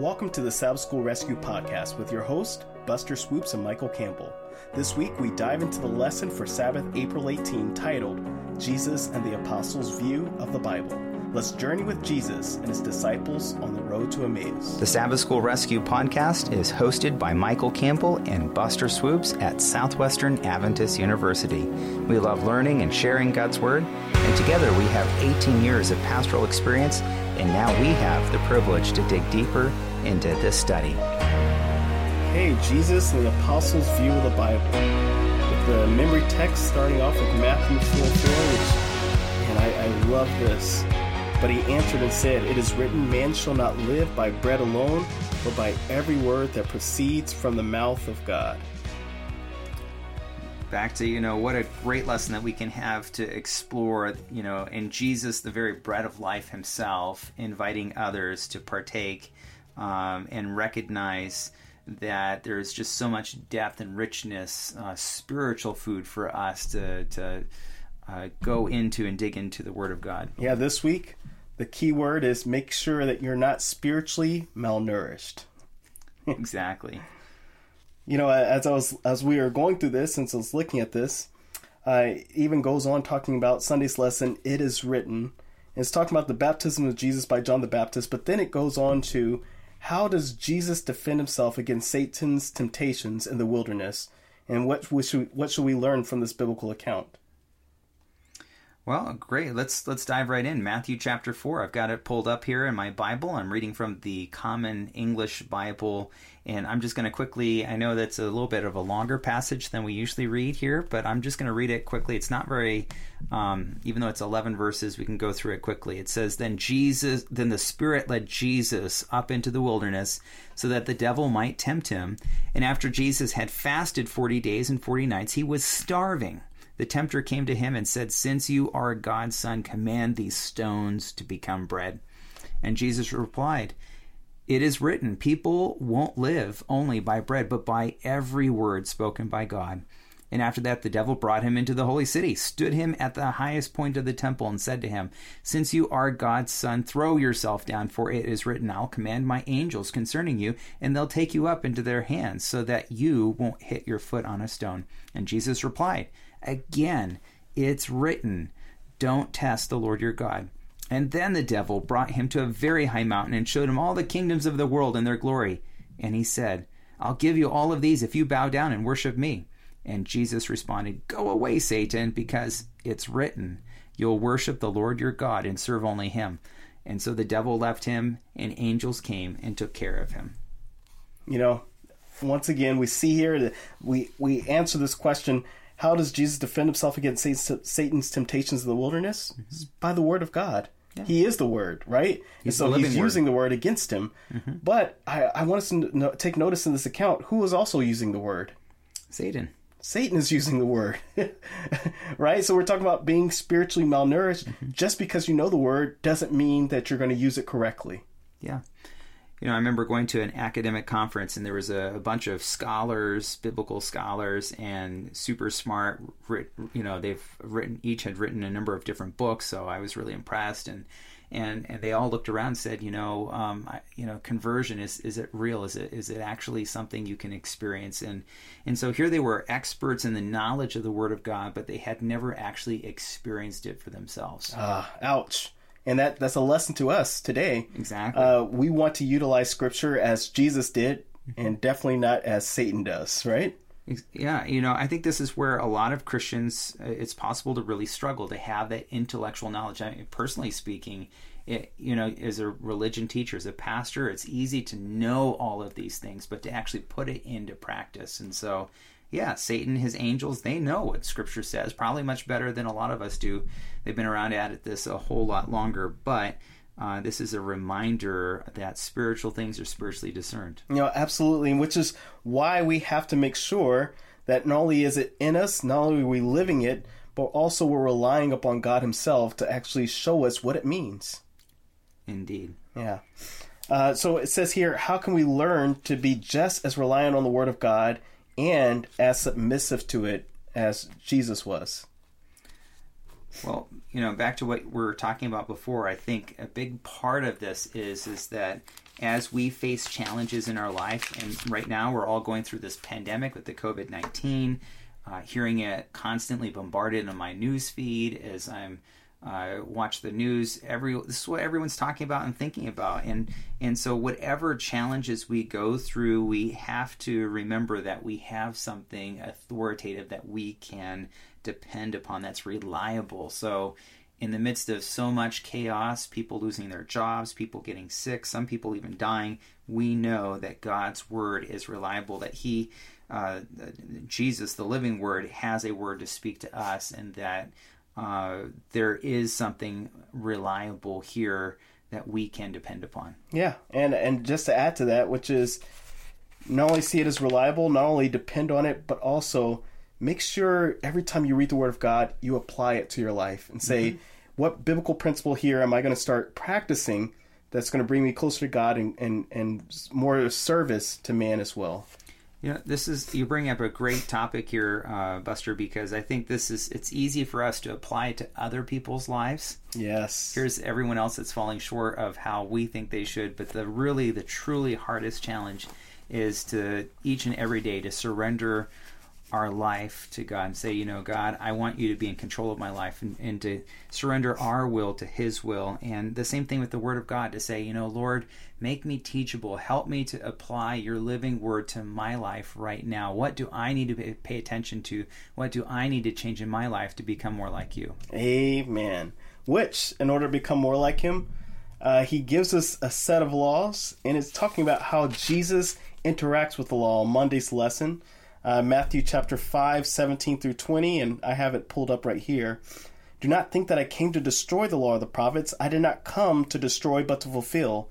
Welcome to the Sabbath School Rescue Podcast with your host, Buster Swoopes and Michael Campbell. This week we dive into the lesson for Sabbath, April 18, titled Jesus and the Apostles' View of the Bible. Let's journey with Jesus and his disciples on the road to Emmaus. The Sabbath School Rescue podcast is hosted by Michael Campbell and Buster Swoopes at Southwestern Adventist University. We love learning and sharing God's Word, and together we have 18 years of pastoral experience, and now we have the privilege to dig deeper into this study. Hey, Jesus and the Apostles' View of the Bible. With the memory text starting off with Matthew 4 4, which, man, I, I love this. But he answered and said, It is written, Man shall not live by bread alone, but by every word that proceeds from the mouth of God. Back to, you know, what a great lesson that we can have to explore, you know, in Jesus, the very bread of life himself, inviting others to partake um, and recognize that there's just so much depth and richness, uh, spiritual food for us to, to uh, go into and dig into the Word of God. Yeah, this week the key word is make sure that you're not spiritually malnourished. exactly. You know, as I was as we were going through this, since I was looking at this, uh, even goes on talking about Sunday's lesson. It is written. It's talking about the baptism of Jesus by John the Baptist, but then it goes on to how does Jesus defend himself against Satan's temptations in the wilderness, and what should what should we learn from this biblical account? Well, great. Let's let's dive right in. Matthew chapter 4. I've got it pulled up here in my Bible. I'm reading from the Common English Bible and I'm just going to quickly I know that's a little bit of a longer passage than we usually read here, but I'm just going to read it quickly. It's not very um, even though it's 11 verses, we can go through it quickly. It says, "Then Jesus, then the Spirit led Jesus up into the wilderness so that the devil might tempt him, and after Jesus had fasted 40 days and 40 nights, he was starving." The tempter came to him and said, Since you are God's son, command these stones to become bread. And Jesus replied, It is written, people won't live only by bread, but by every word spoken by God. And after that, the devil brought him into the holy city, stood him at the highest point of the temple, and said to him, Since you are God's son, throw yourself down, for it is written, I'll command my angels concerning you, and they'll take you up into their hands, so that you won't hit your foot on a stone. And Jesus replied, Again, it's written, Don't test the Lord your God. And then the devil brought him to a very high mountain and showed him all the kingdoms of the world and their glory. And he said, I'll give you all of these if you bow down and worship me. And Jesus responded, Go away, Satan, because it's written, You'll worship the Lord your God and serve only him. And so the devil left him, and angels came and took care of him. You know, once again, we see here that we, we answer this question how does Jesus defend himself against Satan's temptations in the wilderness? Mm-hmm. By the word of God. Yeah. He is the word, right? He's and so he's word. using the word against him. Mm-hmm. But I, I, want us to no, take notice in this account who is also using the word? Satan. Satan is using the word, right? So we're talking about being spiritually malnourished. Mm-hmm. Just because you know the word doesn't mean that you're going to use it correctly. Yeah you know, I remember going to an academic conference and there was a, a bunch of scholars, biblical scholars, and super smart. You know, they've written each had written a number of different books, so I was really impressed. And and and they all looked around and said, you know, um, I, you know, conversion is is it real? Is it is it actually something you can experience? And and so here they were experts in the knowledge of the Word of God, but they had never actually experienced it for themselves. Ah, ouch and that that's a lesson to us today. Exactly. Uh, we want to utilize Scripture as Jesus did, and definitely not as Satan does. Right? Yeah, you know, I think this is where a lot of Christians, uh, it's possible to really struggle to have that intellectual knowledge. I mean, personally speaking, it, you know, as a religion teacher, as a pastor, it's easy to know all of these things, but to actually put it into practice. And so, yeah, Satan, his angels, they know what Scripture says, probably much better than a lot of us do. They've been around at this a whole lot longer, but uh, this is a reminder that spiritual things are spiritually discerned. You know, absolutely, which is why we have to make sure that not only is it in us, not only are we living it, but also we're relying upon God Himself to actually show us what it means. Indeed. Yeah. Uh, so it says here, how can we learn to be just as reliant on the Word of God and as submissive to it as Jesus was. Well, you know, back to what we were talking about before, I think a big part of this is is that as we face challenges in our life, and right now we're all going through this pandemic with the COVID 19, uh, hearing it constantly bombarded on my news feed as I'm uh, watch the news. Every this is what everyone's talking about and thinking about, and and so whatever challenges we go through, we have to remember that we have something authoritative that we can depend upon that's reliable. So. In the midst of so much chaos, people losing their jobs, people getting sick, some people even dying, we know that God's word is reliable, that He, uh, Jesus, the living word, has a word to speak to us, and that uh, there is something reliable here that we can depend upon. Yeah, and and just to add to that, which is not only see it as reliable, not only depend on it, but also make sure every time you read the Word of God, you apply it to your life and say, mm-hmm. what biblical principle here am I going to start practicing that's going to bring me closer to God and, and, and more service to man as well. Yeah, this is you bring up a great topic here, uh, Buster, because I think this is it's easy for us to apply to other people's lives. Yes. Here's everyone else that's falling short of how we think they should, but the really the truly hardest challenge is to each and every day to surrender our life to God and say, you know, God, I want you to be in control of my life and, and to surrender our will to His will. And the same thing with the Word of God to say, you know, Lord, make me teachable. Help me to apply your living Word to my life right now. What do I need to pay attention to? What do I need to change in my life to become more like you? Amen. Which, in order to become more like Him, uh, He gives us a set of laws, and it's talking about how Jesus interacts with the law. Monday's lesson uh, Matthew chapter 5, 17 through 20, and I have it pulled up right here. Do not think that I came to destroy the law of the prophets. I did not come to destroy, but to fulfill.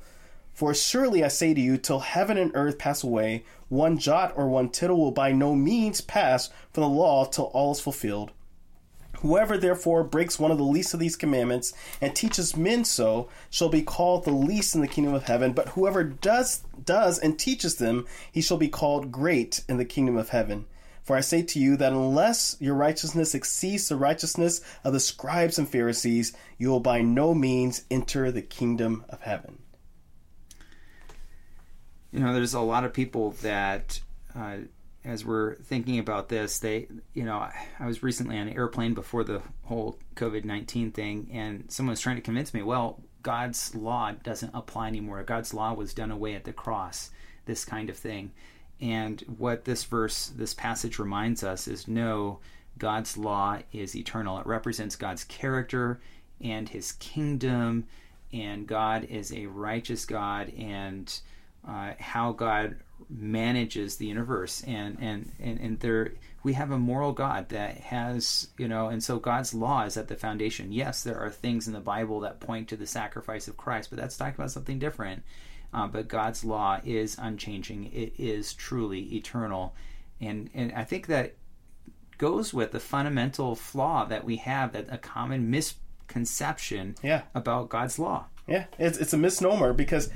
For surely I say to you, till heaven and earth pass away, one jot or one tittle will by no means pass from the law till all is fulfilled. Whoever therefore breaks one of the least of these commandments and teaches men so shall be called the least in the kingdom of heaven, but whoever does does and teaches them, he shall be called great in the kingdom of heaven. For I say to you that unless your righteousness exceeds the righteousness of the scribes and Pharisees, you will by no means enter the kingdom of heaven. You know, there's a lot of people that uh, as we're thinking about this, they, you know, I was recently on an airplane before the whole COVID 19 thing, and someone was trying to convince me, well, God's law doesn't apply anymore. God's law was done away at the cross, this kind of thing. And what this verse, this passage reminds us is no, God's law is eternal. It represents God's character and his kingdom, and God is a righteous God, and uh, how God manages the universe and and and, and there we have a moral god that has you know and so god's law is at the foundation. Yes there are things in the bible that point to the sacrifice of christ but that's talking about something different. Uh, but god's law is unchanging. It is truly eternal. And and i think that goes with the fundamental flaw that we have that a common misconception yeah. about god's law. Yeah it's, it's a misnomer because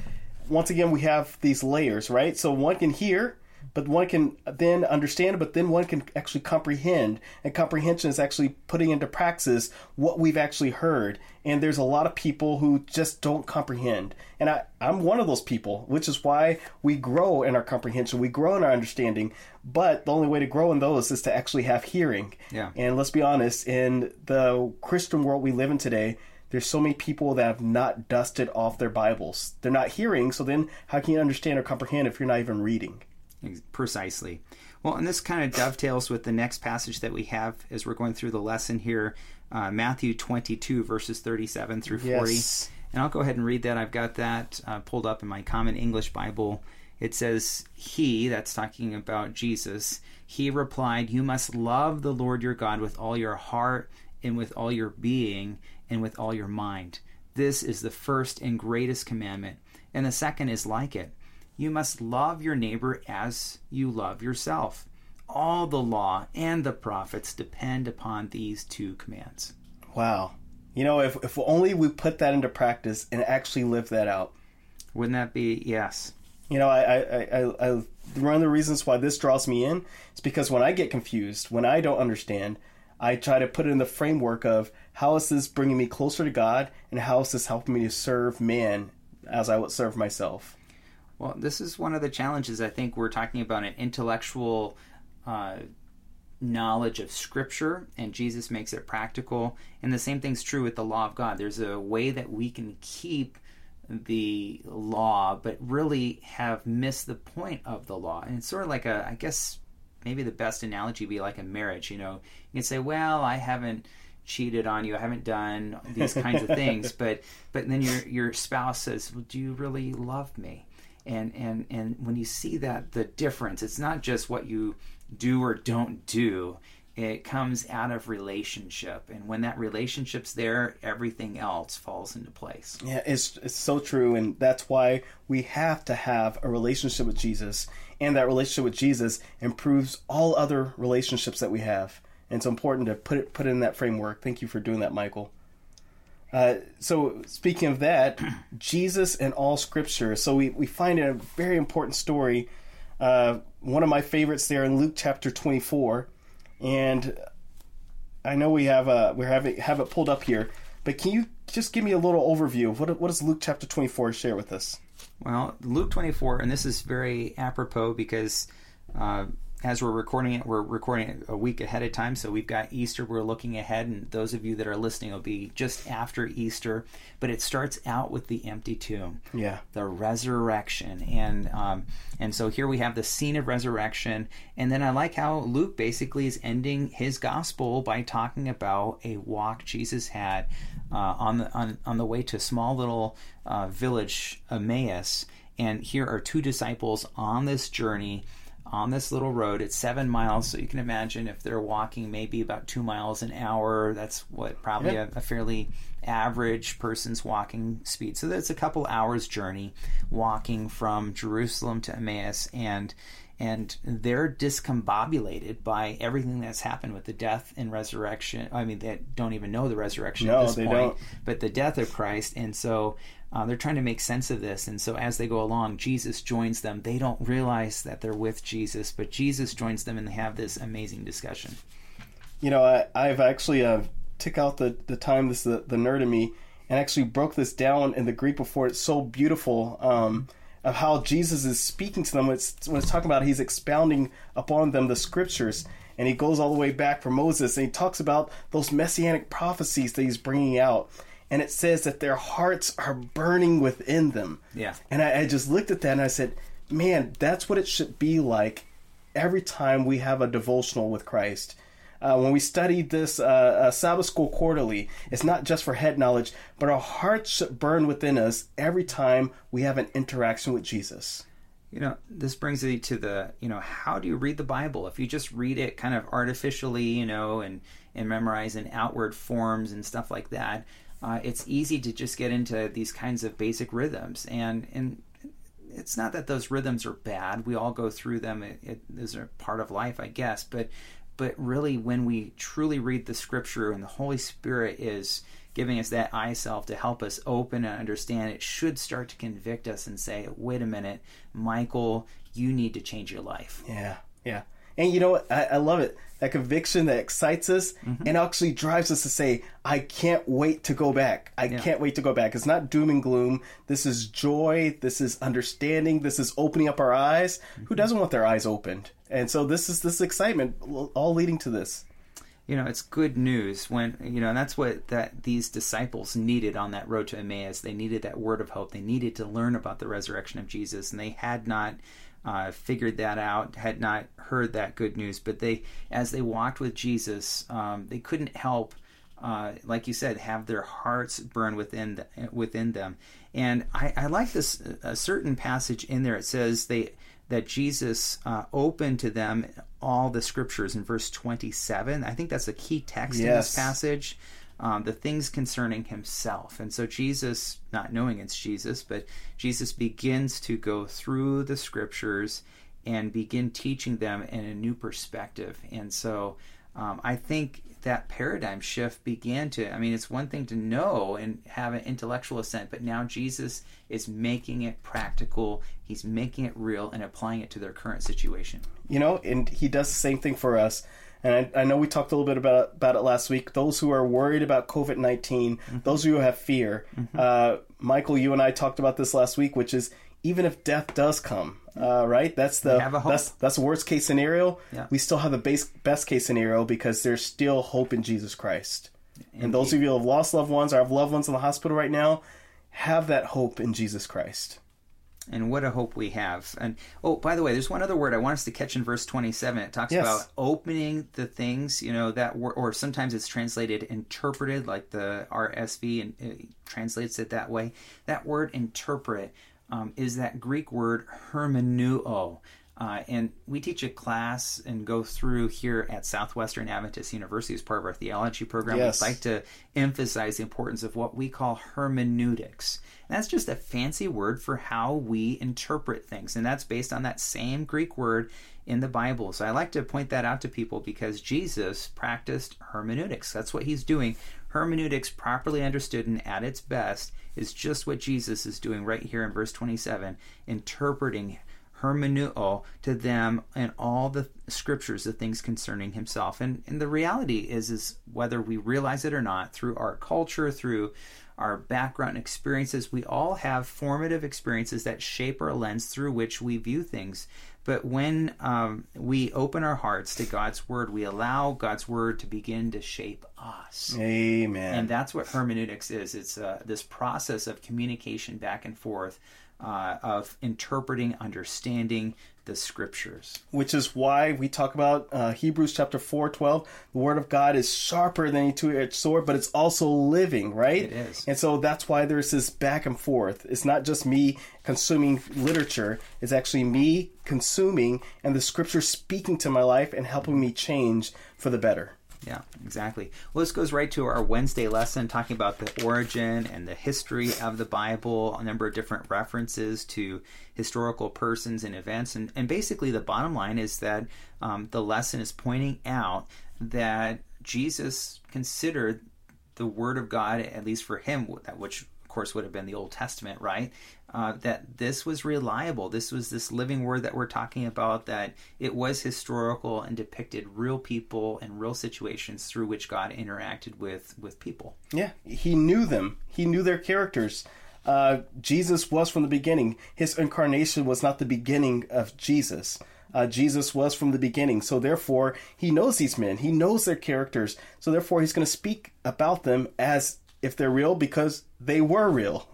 once again we have these layers, right? So one can hear, but one can then understand, but then one can actually comprehend. And comprehension is actually putting into praxis what we've actually heard. And there's a lot of people who just don't comprehend. And I, I'm one of those people, which is why we grow in our comprehension, we grow in our understanding. But the only way to grow in those is to actually have hearing. Yeah. And let's be honest, in the Christian world we live in today, there's so many people that have not dusted off their Bibles. They're not hearing, so then how can you understand or comprehend if you're not even reading? Precisely. Well, and this kind of dovetails with the next passage that we have as we're going through the lesson here uh, Matthew 22, verses 37 through 40. Yes. And I'll go ahead and read that. I've got that uh, pulled up in my Common English Bible. It says, He, that's talking about Jesus, he replied, You must love the Lord your God with all your heart and with all your being and with all your mind. This is the first and greatest commandment, and the second is like it. You must love your neighbor as you love yourself. All the law and the prophets depend upon these two commands. Wow. You know, if, if only we put that into practice and actually live that out. Wouldn't that be, yes. You know, I, I, I, I, one of the reasons why this draws me in is because when I get confused, when I don't understand, I try to put it in the framework of how is this bringing me closer to God and how is this helping me to serve man as I would serve myself. Well, this is one of the challenges. I think we're talking about an intellectual uh, knowledge of Scripture, and Jesus makes it practical. And the same thing's true with the law of God. There's a way that we can keep the law, but really have missed the point of the law. And it's sort of like a, I guess, maybe the best analogy would be like a marriage. You know, you can say, well, I haven't cheated on you, I haven't done these kinds of things, but but then your your spouse says, well, do you really love me? And and and when you see that the difference, it's not just what you do or don't do. It comes out of relationship, and when that relationship's there, everything else falls into place. Yeah, it's it's so true, and that's why we have to have a relationship with Jesus, and that relationship with Jesus improves all other relationships that we have. And it's important to put it put it in that framework. Thank you for doing that, Michael. Uh, so speaking of that, Jesus and all Scripture. So we we find a very important story. Uh, one of my favorites there in Luke chapter twenty four, and I know we have uh we have it have it pulled up here. But can you just give me a little overview of what what does Luke chapter twenty four share with us? Well, Luke 24, and this is very apropos because uh, as we're recording it, we're recording it a week ahead of time. So we've got Easter, we're looking ahead, and those of you that are listening will be just after Easter. But it starts out with the empty tomb, Yeah. the resurrection, and um, and so here we have the scene of resurrection. And then I like how Luke basically is ending his gospel by talking about a walk Jesus had uh, on the on, on the way to a small little uh, village, Emmaus. And here are two disciples on this journey on this little road. It's seven miles, so you can imagine if they're walking maybe about two miles an hour. That's what probably Yeah. a, a fairly average person's walking speed. So that's a couple hours journey walking from Jerusalem to Emmaus, and and they're discombobulated by everything that's happened with the death and resurrection. I mean, they don't even know the resurrection No, at this they point, don't. but the death of Christ, and so. Uh, they're trying to make sense of this, and so as they go along, Jesus joins them. They don't realize that they're with Jesus, but Jesus joins them, and they have this amazing discussion. You know, I, I've actually uh, took out the, the time, this the, the nerd in me, and actually broke this down in the Greek before. It's so beautiful um, of how Jesus is speaking to them. It's, when it's talking about he's expounding upon them the scriptures, and he goes all the way back for Moses, and he talks about those messianic prophecies that he's bringing out. And it says that their hearts are burning within them. Yeah. And I, I just looked at that and I said, man, that's what it should be like every time we have a devotional with Christ. Uh, when we study this uh, uh, Sabbath School quarterly, it's not just for head knowledge, but our hearts should burn within us every time we have an interaction with Jesus. You know, this brings me to the, you know, how do you read the Bible? If you just read it kind of artificially, you know, and and memorize in outward forms and stuff like that, uh, it's easy to just get into these kinds of basic rhythms. And and it's not that those rhythms are bad. We all go through them. It, it is a part of life, I guess. But but really, when we truly read the Scripture and the Holy Spirit is giving us that eye self to help us open and understand, it should start to convict us and say, "Wait a minute, Michael, you need to change your life." Yeah, yeah. And you know what? I, I love it. That conviction that excites us and actually drives us to say, I can't wait to go back. I can't wait to go back. It's not doom and gloom. This is joy. This is understanding. This is opening up our eyes. Who doesn't want their eyes opened? And so this is this excitement all leading to this. you know it's good news when you know and that's what that these disciples needed on that road to emmaus they needed that word of hope they needed to learn about the resurrection of jesus and they had not uh, figured that out had not heard that good news but they as they walked with jesus um, they couldn't help uh, like you said, have their hearts burn within the, within them. And I, I like this a certain passage in there. It says they that Jesus uh, opened to them all the scriptures in verse twenty seven. I think that's a key text in this passage. Um, the things concerning himself. And so Jesus, not knowing it's Jesus, but Jesus begins to go through the scriptures and begin teaching them in a new perspective. And so um, I think that paradigm shift began to, I mean, it's one thing to know and have an intellectual assent, but now Jesus is making it practical. He's making it real and applying it to their current situation. you know and he does the same thing for us and I, I know we talked a little bit about about it last week those who are worried about covid-19 those who have fear uh, michael you and i talked about this last week which is even if death does come, uh, right? That's the have a hope. that's that's the worst case scenario. Yeah. We still have the base, best case scenario because there's still hope in Jesus Christ. And those of you who have lost loved ones or have loved ones in the hospital right now, have that hope in Jesus Christ. And what a hope we have. And oh, by the way, there's one other word I want us to catch in verse 27. It talks Yes. about opening the things, you know, that word, or sometimes it's translated interpreted, like the RSV and translates it that way. That word interpret um, is that Greek word hermeneuo. Uh, and we teach a class and go through here at Southwestern Adventist University as part of our theology program. Yes. We'd like to emphasize the importance of what we call hermeneutics. And that's just a fancy word for how we interpret things. And that's based on that same Greek word in the Bible. So I like to point that out to people because Jesus practiced hermeneutics. That's what he's doing. Hermeneutics, properly understood and at its best, is just what Jesus is doing right here in verse 27, interpreting hermeneuo to them and all the scriptures, the things concerning himself. And, and the reality is, is whether we realize it or not, through our culture, through our background experiences, we all have formative experiences that shape our lens through which we view things. But when um, we open our hearts to God's word, we allow God's word to begin to shape us. Amen. And that's what hermeneutics is. It's uh, this process of communication back and forth, uh, of interpreting, understanding the scriptures. which is why we talk about uh, Hebrews chapter 4 12. The word of God is sharper than a two edged sword, but it's also living, right? It is. And so that's why there's this back and forth. It's not just me consuming literature, it's actually me consuming and the scripture speaking to my life and helping me change for the better. Yeah, exactly. Well, this goes right to our Wednesday lesson talking about the origin and the history of the Bible, a number of different references to historical persons and events. And, and basically, the bottom line is that um, the lesson is pointing out that Jesus considered the Word of God, at least for him, that which course would have been the Old Testament, right? Uh, that this was reliable. This was this living word that we're talking about. That it was historical and depicted real people and real situations through which God interacted with with people. Yeah, he knew them. He knew their characters. Uh, Jesus was from the beginning. His incarnation was not the beginning of Jesus. Uh, Jesus was from the beginning. So therefore, he knows these men. He knows their characters. So therefore, he's going to speak about them as if they're real because they were real.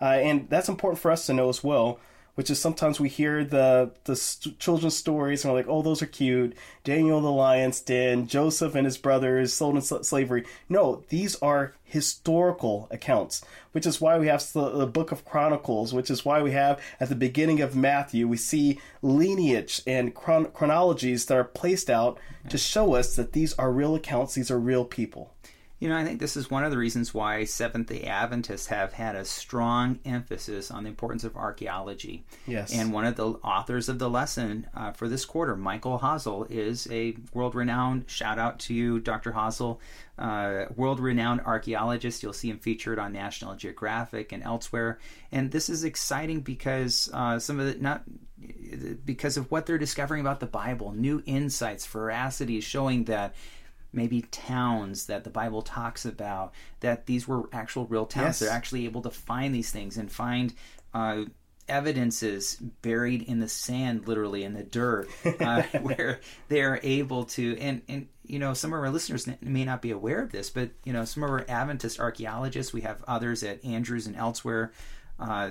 Uh, and that's important for us to know as well. Which is sometimes we hear the the st- children's stories and we're like, oh, those are cute. Daniel the lion's den, Joseph and his brothers sold in sl- slavery. No, these are historical accounts, which is why we have the, the book of Chronicles, which is why we have at the beginning of Matthew, we see lineage and chron- chronologies that are placed out to show us that these are real accounts, these are real people. You know, I think this is one of the reasons why Seventh day Adventists have had a strong emphasis on the importance of archaeology. Yes. And one of the authors of the lesson uh, for this quarter, Michael Hasel, is a world renowned, shout out to you, Dr. Hasel, uh, world renowned archaeologist. You'll see him featured on National Geographic and elsewhere. And this is exciting because uh, some of the, not because of what they're discovering about the Bible, new insights, veracity, showing that maybe towns that the Bible talks about, that these were actual real towns. Yes. They're actually able to find these things and find uh, evidences buried in the sand, literally in the dirt, uh, where they're able to. And, and, you know, some of our listeners may not be aware of this, but, you know, some of our Adventist archaeologists, we have others at Andrews and elsewhere. Uh,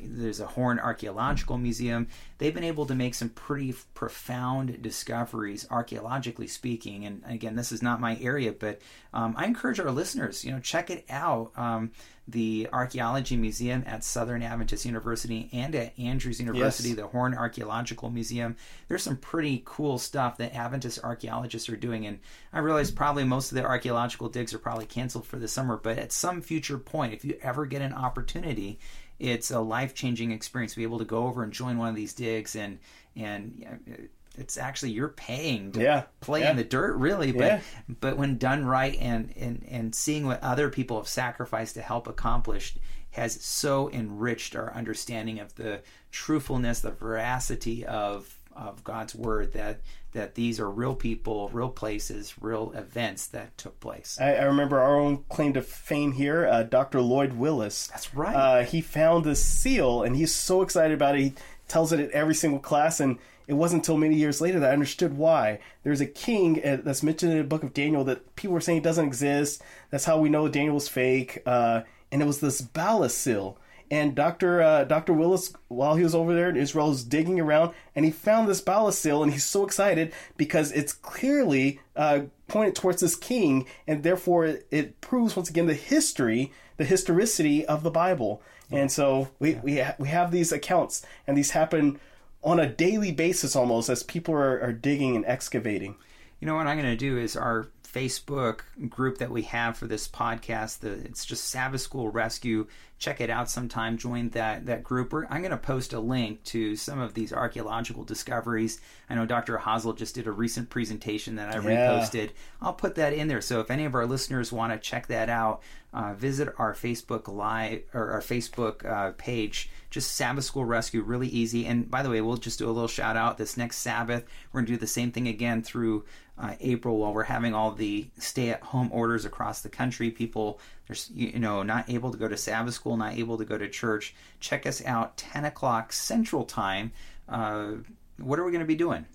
there's a Horn Archaeological Museum. They've been able to make some pretty f- profound discoveries, archaeologically speaking. And again, this is not my area, but um, I encourage our listeners, you know, check it out. Um, the Archaeology Museum at Southern Adventist University and at Andrews University, Yes. the Horn Archaeological Museum. There's some pretty cool stuff that Adventist archaeologists are doing. And I realize probably most of the archaeological digs are probably canceled for the summer, but at some future point, if you ever get an opportunity, it's a life changing experience to be able to go over and join one of these digs and and it's actually you're paying to Yeah, play yeah. in the dirt really but Yeah. but when done right and, and and seeing what other people have sacrificed to help accomplish has so enriched our understanding of the truthfulness the veracity of of God's word that that these are real people, real places, real events that took place. I, I remember our own claim to fame here, uh, Dr. Lloyd Willis. That's right. Uh, he found this seal, and he's so excited about it. He tells it at every single class, and it wasn't until many years later that I understood why. There's a king uh, that's mentioned in the book of Daniel that people were saying doesn't exist. That's how we know Daniel was fake. Uh, and it was this Baalis seal. And Dr. Uh, Dr. Willis, while he was over there in Israel, was digging around and he found this Baalis seal and he's so excited because it's clearly uh, pointed towards this king and therefore it, it, proves once again the history, the historicity of the Bible. And so we, yeah. we, ha- we have these accounts and these happen on a daily basis almost as people are, are digging and excavating. You know what I'm going to do is our Facebook group that we have for this podcast. The, it's just Sabbath School Rescue. Check it out sometime. Join that that group. I'm going to post a link to some of these archaeological discoveries. I know Dr. Hasel just did a recent presentation that I yeah. reposted. I'll put that in there. So if any of our listeners want to check that out, uh, visit our Facebook live or our Facebook uh, page. Just Sabbath School Rescue, really easy. And by the way, we'll just do a little shout out. This next Sabbath, we're going to do the same thing again through uh, April while we're having all the stay-at-home orders across the country. People, there's you know not able to go to Sabbath school, not able to go to church. Check us out, 10 o'clock Central Time. Uh, what are we going to be doing?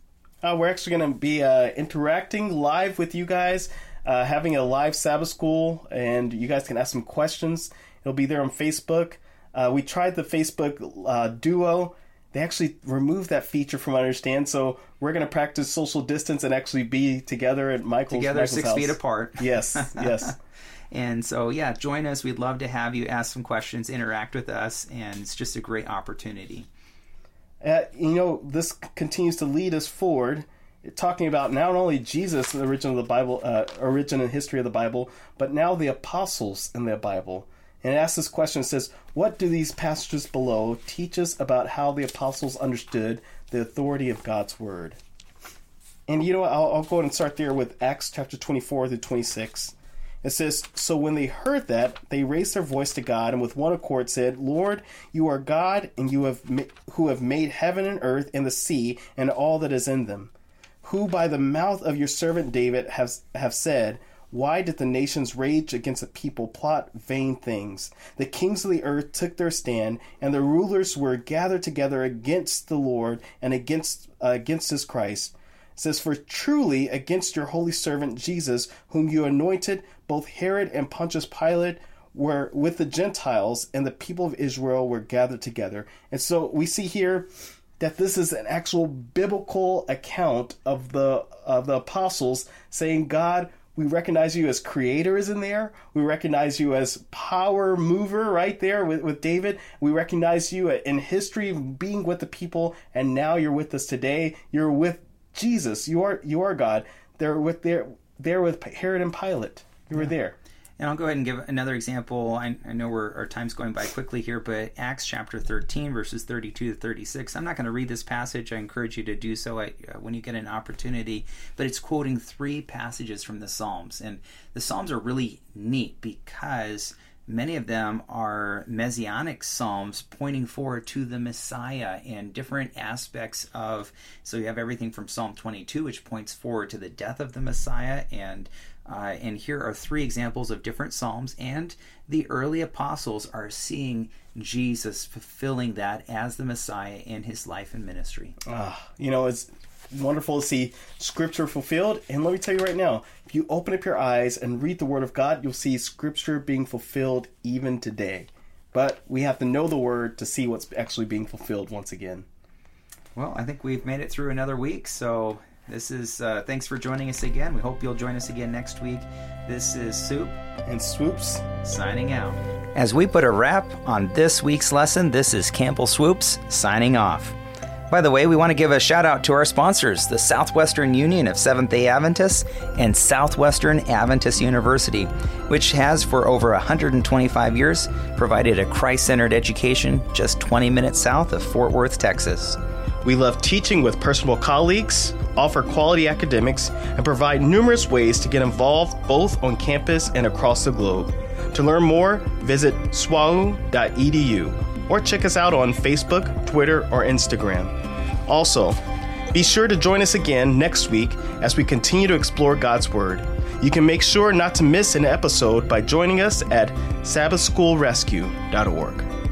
Uh, we're actually going to be uh, interacting live with you guys, uh, having a live Sabbath school, and you guys can ask some questions. It'll be there on Facebook. Uh, we tried the Facebook Duo they actually removed that feature from understand so we're going to practice social distance and actually be together at michael's together michael's six house. feet apart. Yes yes. And so yeah join us. We'd love to have you ask some questions interact with us and it's just a great opportunity. Uh, you know this continues to lead us forward talking about not only jesus the origin of the bible uh, origin and history of the bible but now the apostles in the bible and it asks this question it says, What do these passages below teach us about how the apostles understood the authority of God's word? And you know? I'll, I'll go ahead and start there with Acts chapter 24 through 26. It says, So when they heard that, they raised their voice to God and with one accord said, Lord, you are God, and you have ma- who have made heaven and earth and the sea and all that is in them, who by the mouth of your servant David have, have said, why did the nations rage against the people, plot vain things? The kings of the earth took their stand, and the rulers were gathered together against the Lord and against uh, against his Christ. It says, For truly against your holy servant Jesus, whom you anointed, both Herod and Pontius Pilate were with the Gentiles, and the people of Israel were gathered together. And so we see here that this is an actual biblical account of the of the apostles saying, God, we recognize you as creators in there. We recognize you as power mover right there with, with David. We recognize you in history being with the people, and now you're with us today. You're with Jesus. You are you are God. They're with there there with Herod and Pilate. You were there. And I'll go ahead and give another example. I, I know our time's going by quickly here, but Acts chapter 13, verses 32 to 36. I'm not going to read this passage. I encourage you to do so at, uh, when you get an opportunity. But it's quoting three passages from the Psalms. And the Psalms are really neat because many of them are messianic psalms pointing forward to the Messiah and different aspects of. So you have everything from Psalm 22, which points forward to the death of the Messiah and uh, and here are three examples of different Psalms, and the early apostles are seeing Jesus fulfilling that as the Messiah in his life and ministry. Uh, you know, it's wonderful to see Scripture fulfilled. And let me tell you right now if you open up your eyes and read the Word of God, you'll see Scripture being fulfilled even today. But we have to know the Word to see what's actually being fulfilled once again. Well, I think we've made it through another week, so this is uh, thanks for joining us again. We hope you'll join us again next week. This is Soup and Swoops signing out. As we put a wrap on this week's lesson, this is Campbell Swoopes signing off. By the way, we want to give a shout out to our sponsors, the Southwestern Union of Seventh day Adventists and Southwestern Adventist University, which has for over 125 years provided a Christ centered education just 20 minutes south of Fort Worth, Texas. We love teaching with personal colleagues, offer quality academics, and provide numerous ways to get involved both on campus and across the globe. To learn more, visit swau.edu or check us out on Facebook, Twitter, or Instagram. Also, Be sure to join us again next week as we continue to explore God's Word. You can make sure not to miss an episode by joining us at sabbathschoolrescue.org.